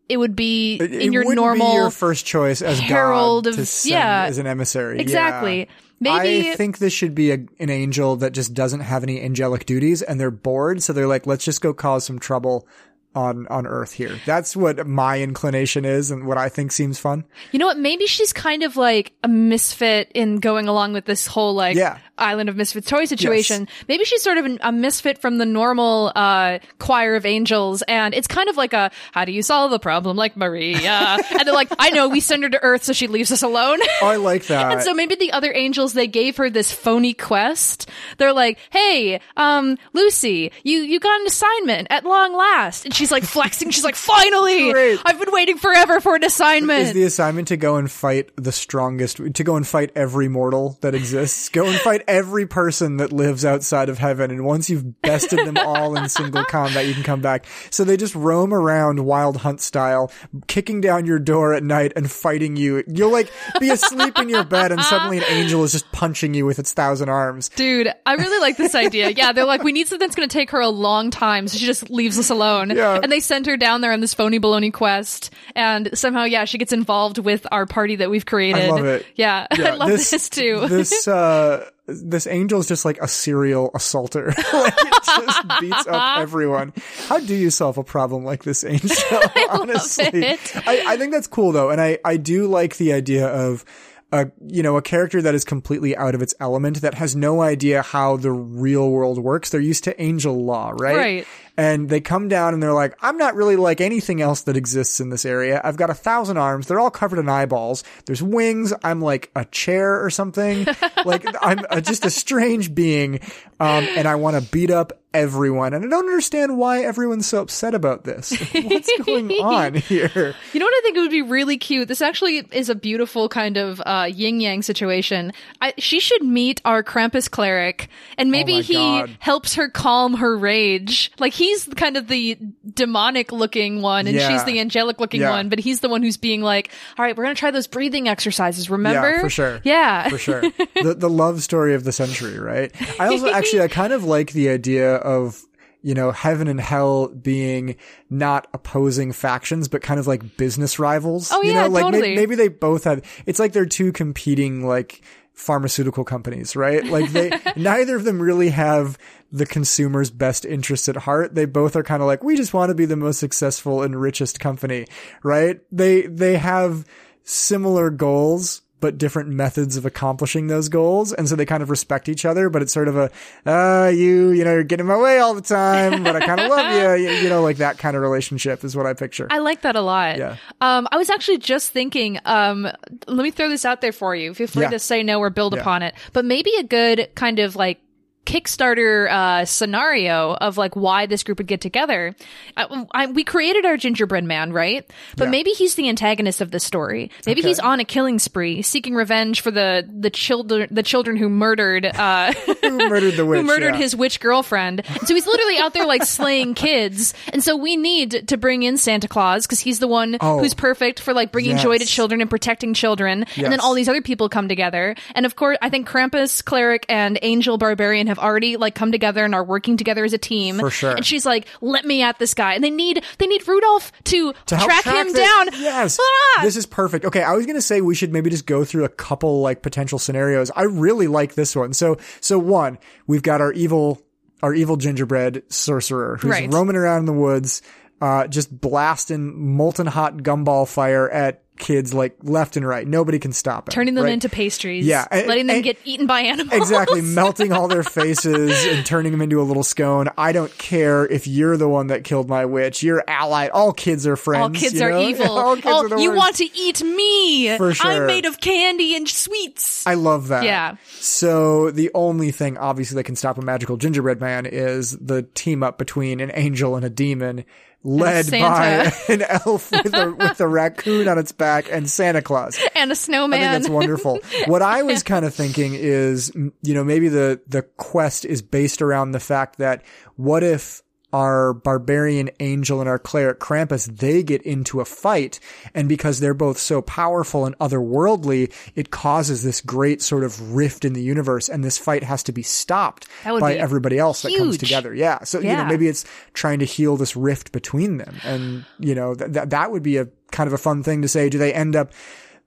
it would be it, in it your normal be your first choice as herald God of- yeah. as an emissary. Exactly. Yeah. Maybe- I think this should be a, an angel that just doesn't have any angelic duties and they're bored, so they're like, let's just go cause some trouble on on Earth here. That's what my inclination is and what I think seems fun. You know what? Maybe she's kind of like a misfit in going along with this whole like Yeah. Island of Misfits toy situation. Maybe she's sort of an, a misfit from the normal uh, choir of angels, and it's kind of like a how do you solve a problem like Maria? and they're like, I know we send her to Earth so she leaves us alone. [laughs] I like that. And so maybe the other angels they gave her this phony quest. They're like, "Hey, um, Lucy, you you got an assignment at long last," and she's like flexing. She's like, "Finally, Great. I've been waiting forever for an assignment." is the assignment to go and fight the strongest, to go and fight every mortal that exists. go and fight every person that lives outside of heaven. And once you've bested them all in single [laughs] combat, you can come back. So they just roam around wild hunt style, kicking down your door at night and fighting you. You'll like be asleep in your bed and suddenly an angel is just punching you with its thousand arms. Dude, I really like this idea. Yeah, they're like, we need something that's going to take her a long time, so she just leaves us alone. Yeah. And they send her down there on this phony baloney quest, and somehow, yeah, she gets involved with our party that we've created. I love it. Yeah, [laughs] I love this, too. This uh this angel is just like a serial assaulter. [laughs] like it just [laughs] beats up everyone. How do you solve a problem like this, Angel? [laughs] Honestly, it. I, I think that's cool though, and I I do like the idea of. A, you know, a character that is completely out of its element that has no idea how the real world works. They're used to angel law, right? Right. And they come down and they're like, I'm not really like anything else that exists in this area. I've got a thousand arms. They're all covered in eyeballs. There's wings. I'm like a chair or something. [laughs] like I'm uh just a strange being. Um, and I want to beat up everyone. And I don't understand why everyone's so upset about this. [laughs] What's going on [laughs] here? You know what I think would be really cute? This actually is a beautiful kind of uh, yin yang situation. I, she should meet our Krampus cleric, and maybe Oh he God. helps her calm her rage. Like he's kind of the demonic looking one, and Yeah. she's the angelic looking Yeah. one. But he's the one who's being like, "All right, we're gonna try those breathing exercises. Remember? Yeah, for sure. [laughs] Yeah, for sure. The the love story of the century, right? I also [laughs] actually I kind of like the idea of you know heaven and hell being not opposing factions, but kind of like business rivals. Oh, you yeah, know, like may- totally. maybe they both have. It's like they're two competing like pharmaceutical companies, right? Like they, [laughs] neither of them really have the consumer's best interest at heart. They both are kind of like, we just want to be the most successful and richest company, right? They, they have similar goals, but different methods of accomplishing those goals. And so they kind of respect each other, but it's sort of a, uh, you, you know, you're getting in my way all the time, but I kind of love you. you. You know, like that kind of relationship is what I picture. I like that a lot. Yeah. Um, I was actually just thinking, um, let me throw this out there for you. Feel free Yeah. to say no or build Yeah. upon it. But maybe a good kind of like Kickstarter uh, scenario of like why this group would get together. I, I, we created our gingerbread man, right? But Yeah. maybe he's the antagonist of the story. Maybe Okay. he's on a killing spree, seeking revenge for the the children the children who murdered uh, [laughs] Who murdered the witch? who murdered yeah. his witch girlfriend. And so he's literally out there like slaying kids. And so we need to bring in Santa Claus because he's the one Oh. who's perfect for like bringing joy to children and protecting children. And then all these other people come together. And of course, I think Krampus, Cleric, and Angel Barbarian have already like come together and are working together as a team. For sure. And she's like, "Let me at this guy." And they need they need Rudolph to, to help track, him down. Yes. Ah! This is perfect. Okay, I was going to say we should maybe just go through a couple like potential scenarios. I really like this one. So so one, we've got our evil our evil gingerbread sorcerer who's Right. roaming around in the woods uh just blasting molten hot gumball fire at kids like left and right. Nobody can stop him. Turning them right? into pastries. Yeah, and- letting them and- get eaten by animals. Exactly, [laughs] melting all their faces and turning them into a little scone. I don't care if you're the one that killed my witch. You're allied. All kids are friends. All kids you are know? [laughs] evil. All kids oh, are you worst. want to eat me? For sure. I'm made of candy and sweets. I love that. Yeah. So the only thing obviously that can stop a magical gingerbread man is the team up between an angel and a demon led by [laughs] an elf with a, with a raccoon on its back and Santa Claus. and a snowman. I think that's wonderful. What I was [laughs] kind of thinking is, you know, maybe the, the quest is based around the fact that what if our barbarian angel and our cleric Krampus, they get into a fight. And because they're both so powerful and otherworldly, it causes this great sort of rift in the universe. And this fight has to be stopped by be everybody else that comes together. Yeah. So, you know, maybe it's trying to heal this rift between them. And, you know, that that that would be a kind of a fun thing to say. Do they end up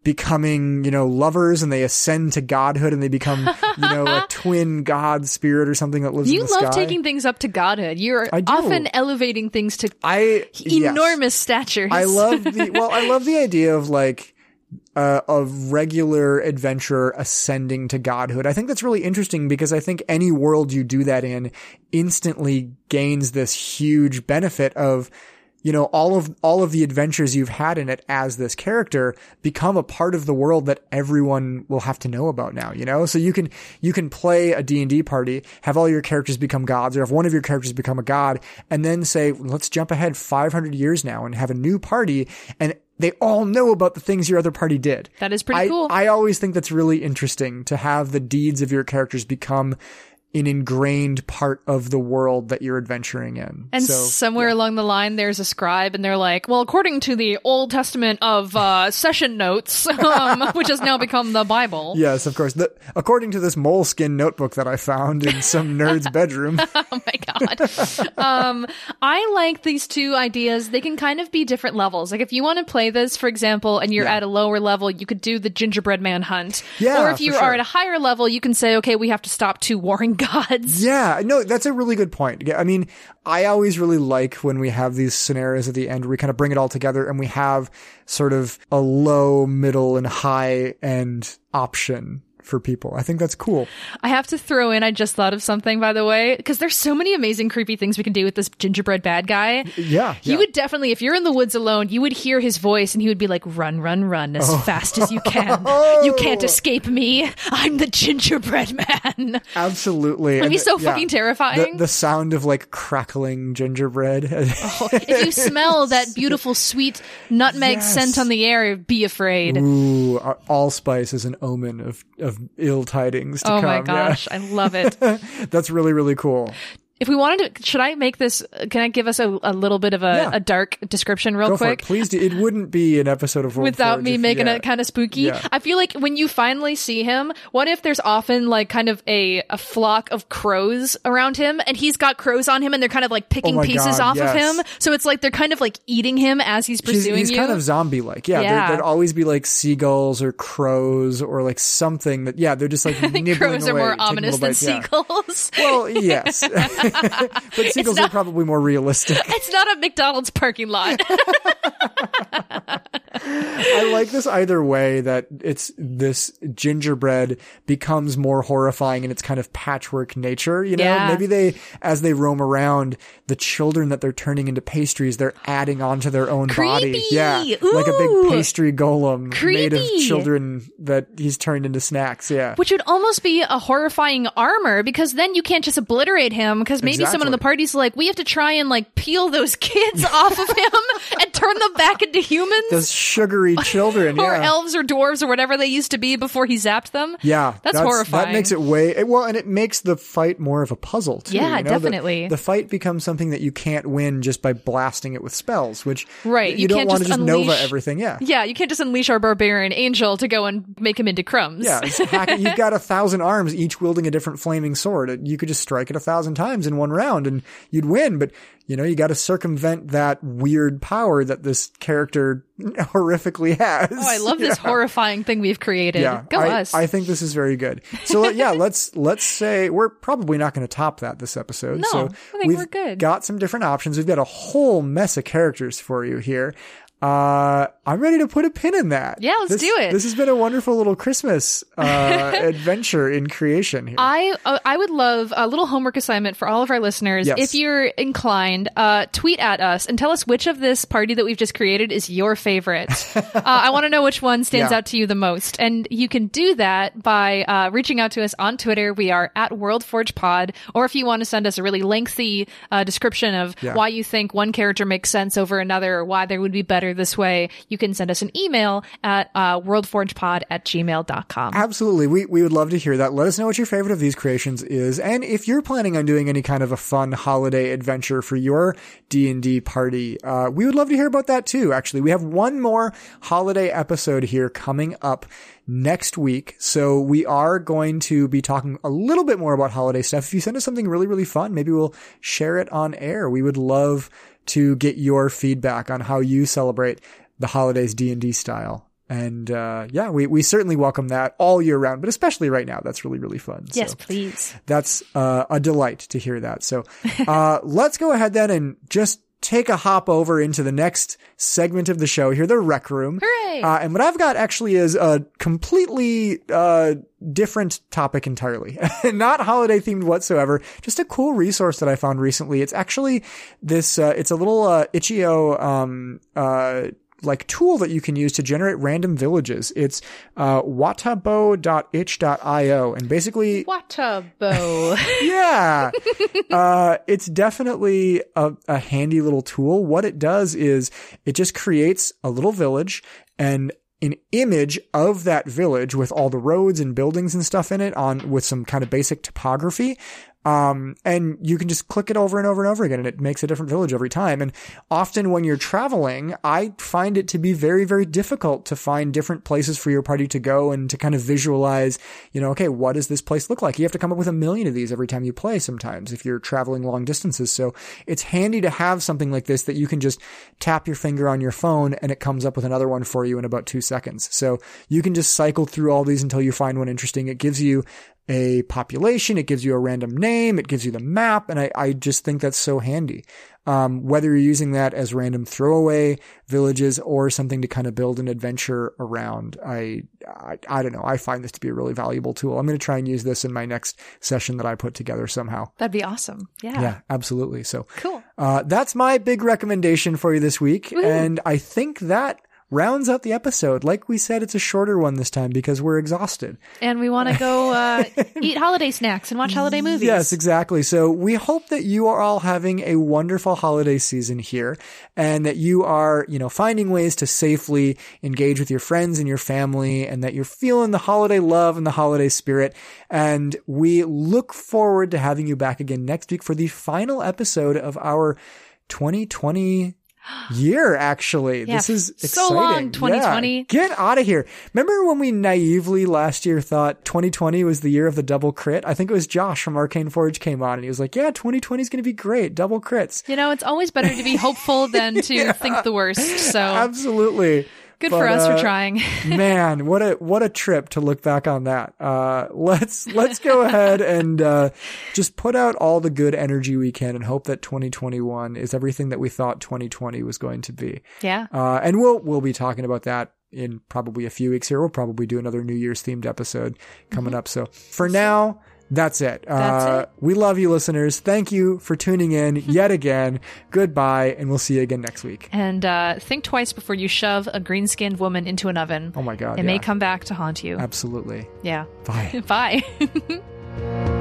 becoming, you know, lovers and they ascend to godhood and they become, you know, a [laughs] twin god spirit or something that lives you in the love taking things up to godhood. You're often elevating things to I yes. enormous statures. I [laughs] love the well, I love the idea of like uh, a regular adventurer ascending to godhood. I think that's really interesting because I think any world you do that in instantly gains this huge benefit of you know all of all of the adventures you've had in it as this character become a part of the world that everyone will have to know about now you know so you can you can play a D&D party have all your characters become gods or have one of your characters become a god and then say let's jump ahead 500 years now and have a new party and they all know about the things your other party did. That is pretty I, cool. I always think that's really interesting to have the deeds of your characters become an ingrained part of the world that you're adventuring in. and so, somewhere along the line, there's a scribe, and they're like, "Well, according to the Old Testament of uh, session notes, [laughs] um, which has now become the Bible." yes, of course. The, according to this Moleskine notebook that I found in some [laughs] nerd's bedroom. [laughs] Oh my god. um, I like these two ideas. They can kind of be different levels. Like if you want to play this, for example, and you're Yeah. at a lower level, you could do the gingerbread man hunt. Yeah, Or if you sure. are at a higher level, you can say, okay, we have to stop two warring gods. Yeah, no, that's a really good point. I mean, I always really like when we have these scenarios at the end where we kind of bring it all together and we have sort of a low, middle, and high end option for people. I think that's cool. I have to throw in, I just thought of something, by the way, because there's so many amazing creepy things we can do with this gingerbread bad guy. Yeah. He yeah. would definitely, if you're in the woods alone, you would hear his voice and he would be like, run, run, run as fast as you [laughs] can. You can't escape me. I'm the gingerbread man. Absolutely. And be the- so yeah. fucking terrifying. The, the sound of like crackling gingerbread. [laughs] if you smell that beautiful, sweet nutmeg Yes. scent on the air, be afraid. Ooh, uh, allspice is an omen of, of ill tidings to oh come. my Yeah. gosh, I love it. [laughs] That's really, really cool. If we wanted to, should I make this? Can I give us a, a little bit of a, Yeah. a dark description real Go for it. quick? Please do. It wouldn't be an episode of World Without me if- making yeah. it kind of spooky, Yeah. I feel like when you finally see him, what if there's often like kind of a, a flock of crows around him and he's got crows on him and they're kind of like oh picking Oh pieces God, off of him. So it's like they're kind of like eating him as he's He's, pursuing he's you. kind of zombie like. Yeah, Yeah. There, would always be like seagulls or crows or like something that, yeah, they're just like [laughs] nibbling crows are more ominous than bites, seagulls. Well, [laughs] yes. [laughs] [laughs] but seagulls are probably more realistic. it's not a McDonald's parking lot. [laughs] I like this either way that it's this gingerbread becomes more horrifying in its kind of patchwork nature. You know, Yeah. maybe they, as they roam around, the children that they're turning into pastries, they're adding onto their own body. Creepy. Yeah. Like a big pastry golem made of children that he's turned into snacks. Yeah. Which would almost be a horrifying armor because then you can't just obliterate him because maybe someone in the Exactly. party's like, we have to try and like peel those kids [laughs] off of him and turn them back into humans. Those sugary [laughs] children. or yeah. elves or dwarves or whatever they used to be before he zapped them. Yeah, That's horrifying. That makes it way well, and it makes the fight more of a puzzle too. Yeah, you know? Definitely. The, fight becomes something that you can't win just by blasting it with spells, which Right, You, you don't want to just just nova everything. Yeah, Yeah, you can't just unleash our barbarian angel to go and make him into crumbs. yeah. [laughs] You've got a thousand arms, each wielding a different flaming sword. You could just strike it a thousand times in one round, and you'd win. But you know, you got to circumvent that weird power that this character [laughs] horrifically has. Oh, I love this horrifying thing we've created. Yeah, Go I, us. I think this is very good. So uh, yeah, let's let's say we're probably not going to top that this episode. No, so I think we've we're good. got some different options. We've got a whole mess of characters for you here. Uh, I'm ready to put a pin in that. Yeah, let's This- do it. This has been a wonderful little Christmas uh, [laughs] adventure in creation here. I uh, I would love a little homework assignment for all of our listeners. Yes. If you're inclined, uh, tweet at us and tell us which of this party that we've just created is your favorite. [laughs] uh, I want to know which one stands Yeah. out to you the most, and you can do that by uh, reaching out to us on Twitter. We are at WorldForgePod, or if you want to send us a really lengthy uh, description of Yeah. why you think one character makes sense over another, or why there would be better this way, you can send us an email at uh, worldforgepod at gmail.com. Absolutely. We, we would love to hear that. Let us know what your favorite of these creations is. And if you're planning on doing any kind of a fun holiday adventure for your D&D party, uh, we would love to hear about that too. Actually, we have one more holiday episode here coming up next week. So we are going to be talking a little bit more about holiday stuff. If you send us something really, really fun, maybe we'll share it on air. We would love to get your feedback on how you celebrate the holidays D&D style. And uh, yeah, we, we certainly welcome that all year round, but especially right now. That's really, really fun. Yes, So please. that's uh, a delight to hear that. So [laughs] uh, let's go ahead then and just take a hop over into the next segment of the show here, the rec room. Hooray! Uh, and what I've got actually is a completely uh, different topic entirely, [laughs] not holiday themed whatsoever. Just a cool resource that I found recently. It's actually this. Uh, it's a little uh, itch.io um, uh, like tool that you can use to generate random villages. It's uh, watabou.itch.io, and basically watabou. [laughs] yeah. uh, it's definitely a, a handy little tool. What it does is it just creates a little village and an image of that village with all the roads and buildings and stuff in it on with some kind of basic topography. Um, and you can just click it over and over and over again and it makes a different village every time. And often when you're traveling, I find it to be very, very difficult to find different places for your party to go and to kind of visualize, you know, okay, what does this place look like? You have to come up with a million of these every time you play sometimes if you're traveling long distances. So it's handy to have something like this that you can just tap your finger on your phone and it comes up with another one for you in about two seconds. So you can just cycle through all these until you find one interesting. It gives you a population. It gives you a random name. It gives you the map. And I, I just think that's so handy. Um, whether you're using that as random throwaway villages or something to kind of build an adventure around, I, I, I don't know. I find this to be a really valuable tool. I'm going to try and use this in my next session that I put together somehow. That'd be awesome. Yeah. Yeah, absolutely. So, Cool. uh, that's my big recommendation for you this week. And I think that rounds out the episode. Like we said, it's a shorter one this time because we're exhausted. And we want to go uh, [laughs] eat holiday snacks and watch holiday movies. Yes, exactly. So we hope that you are all having a wonderful holiday season here and that you are, you know, finding ways to safely engage with your friends and your family and that you're feeling the holiday love and the holiday spirit. And we look forward to having you back again next week for the final episode of our 2020 year actually Yeah, this is so exciting. long, Yeah. 2020. get out of here remember when we naively last year thought 2020 was the year of the double crit i think it was josh from arcane forge came on and he was like yeah 2020 is going to be great double crits You know, it's always better to be hopeful than [laughs] to think the worst. So absolutely good But, for us uh, for trying. [laughs] man what a what a trip to look back on that uh let's let's go ahead and uh just put out all the good energy we can and hope that 2021 is everything that we thought 2020 was going to be yeah. Uh, and we'll we'll be talking about that in probably a few weeks here. We'll probably do another New Year's themed episode coming up. So for now, that's it. That's uh, it. We love you, listeners. Thank you for tuning in [laughs] yet again. Goodbye, and we'll see you again next week. And uh, think twice before you shove a green skinned woman into an oven. Oh my God! it yeah. may come back to haunt you. Absolutely. yeah. Bye. [laughs] Bye. [laughs]